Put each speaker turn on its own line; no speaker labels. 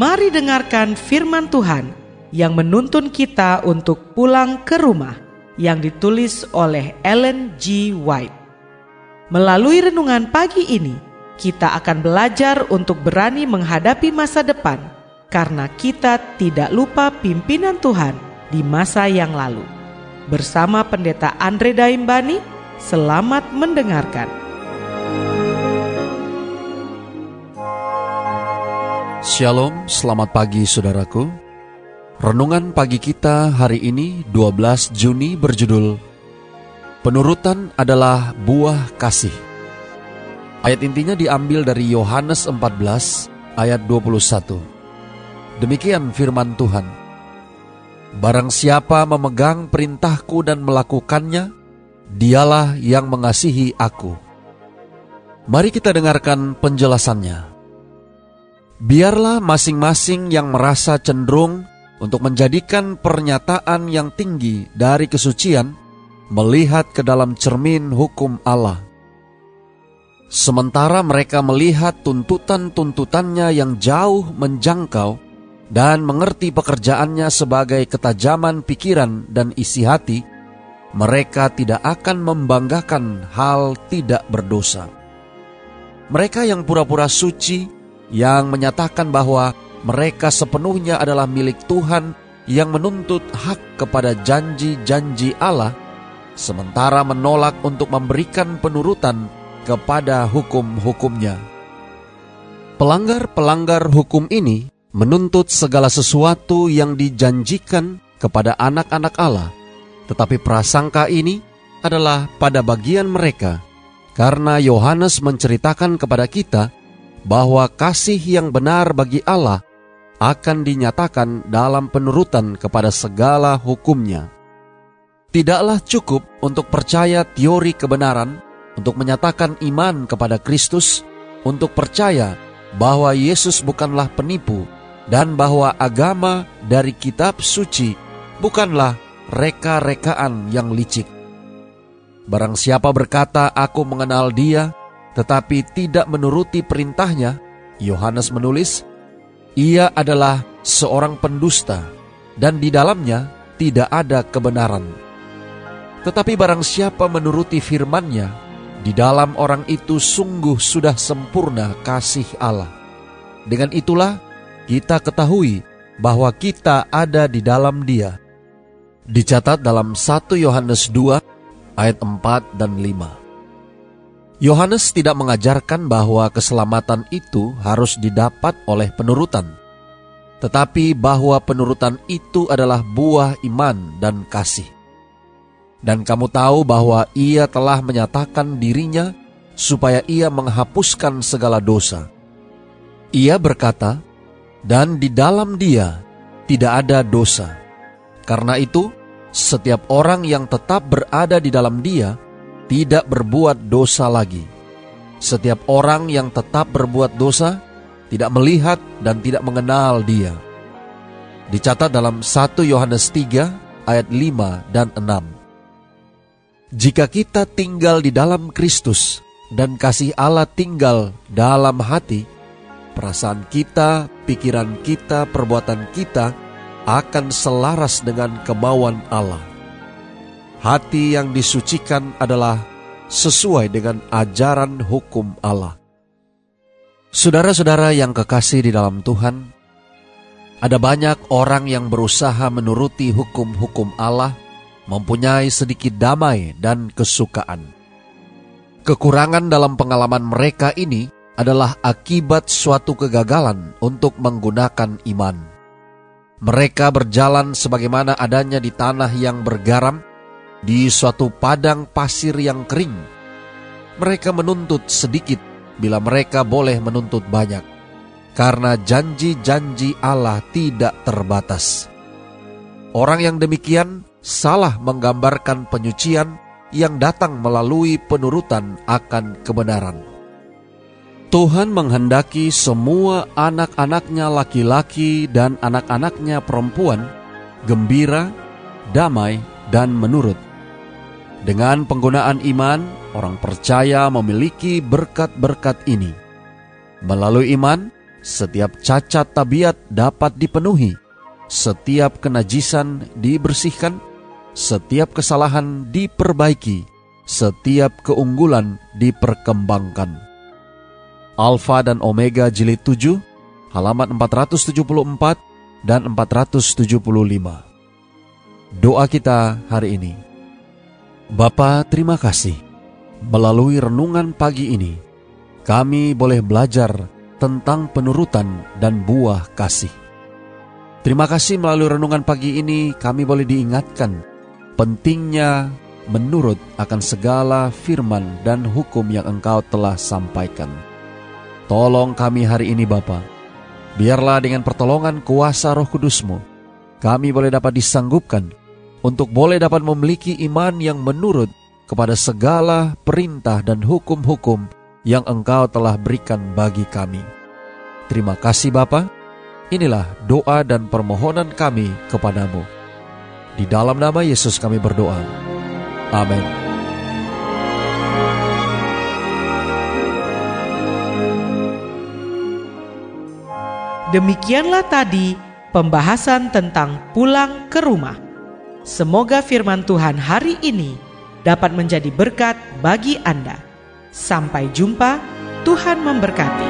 Mari dengarkan firman Tuhan yang menuntun kita untuk pulang ke rumah yang ditulis oleh Ellen G. White. Melalui renungan pagi ini, kita akan belajar untuk berani menghadapi masa depan karena kita tidak lupa pimpinan Tuhan di masa yang lalu. Bersama Pendeta Andre Daimbani, selamat mendengarkan.
Shalom, selamat pagi saudaraku. Renungan pagi kita hari ini 12 Juni berjudul Penurutan adalah buah kasih. Ayat intinya diambil dari Yohanes 14 ayat 21. Demikian firman Tuhan. Barang siapa memegang perintahku dan melakukannya, dialah yang mengasihi aku. Mari kita dengarkan penjelasannya. Biarlah masing-masing yang merasa cenderung untuk menjadikan pernyataan yang tinggi dari kesucian melihat ke dalam cermin hukum Allah. Sementara mereka melihat tuntutan-tuntutannya yang jauh menjangkau dan mengerti pekerjaannya sebagai ketajaman pikiran dan isi hati, mereka tidak akan membanggakan hal tidak berdosa. Mereka yang pura-pura suci yang menyatakan bahwa mereka sepenuhnya adalah milik Tuhan yang menuntut hak kepada janji-janji Allah, sementara menolak untuk memberikan penurutan kepada hukum-hukumnya. Pelanggar-pelanggar hukum ini menuntut segala sesuatu yang dijanjikan kepada anak-anak Allah, tetapi prasangka ini adalah pada bagian mereka, karena Yohanes menceritakan kepada kita bahwa kasih yang benar bagi Allah akan dinyatakan dalam penurutan kepada segala hukumnya. Tidaklah cukup untuk percaya teori kebenaran, untuk menyatakan iman kepada Kristus, untuk percaya bahwa Yesus bukanlah penipu, dan bahwa agama dari kitab suci bukanlah reka-rekaan yang licik. Barang siapa berkata, "Aku mengenal Dia," tetapi tidak menuruti perintahnya, Yohanes menulis, ia adalah seorang pendusta dan di dalamnya tidak ada kebenaran. Tetapi barang siapa menuruti firman-Nya, di dalam orang itu sungguh sudah sempurna kasih Allah. Dengan itulah kita ketahui bahwa kita ada di dalam Dia. Dicatat dalam 1 Yohanes 2 ayat 4 dan 5. Yohanes tidak mengajarkan bahwa keselamatan itu harus didapat oleh penurutan, tetapi bahwa penurutan itu adalah buah iman dan kasih. Dan kamu tahu bahwa ia telah menyatakan dirinya supaya ia menghapuskan segala dosa. Ia berkata, dan di dalam dia tidak ada dosa. Karena itu, setiap orang yang tetap berada di dalam dia, tidak berbuat dosa lagi. Setiap orang yang tetap berbuat dosa tidak melihat dan tidak mengenal dia. Dicatat dalam 1 Yohanes 3 ayat 5 dan 6. Jika kita tinggal di dalam Kristus dan kasih Allah tinggal dalam hati, perasaan kita, pikiran kita, perbuatan kita akan selaras dengan kemauan Allah. Hati yang disucikan adalah sesuai dengan ajaran hukum Allah. Saudara-saudara yang kekasih di dalam Tuhan, ada banyak orang yang berusaha menuruti hukum-hukum Allah, mempunyai sedikit damai dan kesukaan. Kekurangan dalam pengalaman mereka ini adalah akibat suatu kegagalan untuk menggunakan iman. Mereka berjalan sebagaimana adanya di tanah yang bergaram, di suatu padang pasir yang kering. Mereka menuntut sedikit bila mereka boleh menuntut banyak, karena janji-janji Allah tidak terbatas. Orang yang demikian salah menggambarkan penyucian yang datang melalui penurutan akan kebenaran. Tuhan menghendaki semua anak-anaknya laki-laki dan anak-anaknya perempuan gembira, damai, dan menurut dengan penggunaan iman, orang percaya memiliki berkat-berkat ini. Melalui iman, setiap cacat tabiat dapat dipenuhi, setiap kenajisan dibersihkan, setiap kesalahan diperbaiki, setiap keunggulan diperkembangkan. Alfa dan Omega jilid 7, halaman 474 dan 475. Doa kita hari ini. Bapa, terima kasih. Melalui renungan pagi ini, kami boleh belajar tentang penurutan dan buah kasih. Terima kasih melalui renungan pagi ini kami boleh diingatkan pentingnya menurut akan segala firman dan hukum yang engkau telah sampaikan. Tolong kami hari ini Bapa, biarlah dengan pertolongan kuasa roh kudusmu, kami boleh dapat disanggupkan untuk boleh dapat memiliki iman yang menurut kepada segala perintah dan hukum-hukum yang engkau telah berikan bagi kami. Terima kasih Bapa. Inilah doa dan permohonan kami kepadamu. Di dalam nama Yesus kami berdoa. Amin.
Demikianlah tadi pembahasan tentang pulang ke rumah. Semoga firman Tuhan hari ini dapat menjadi berkat bagi Anda. Sampai jumpa, Tuhan memberkati.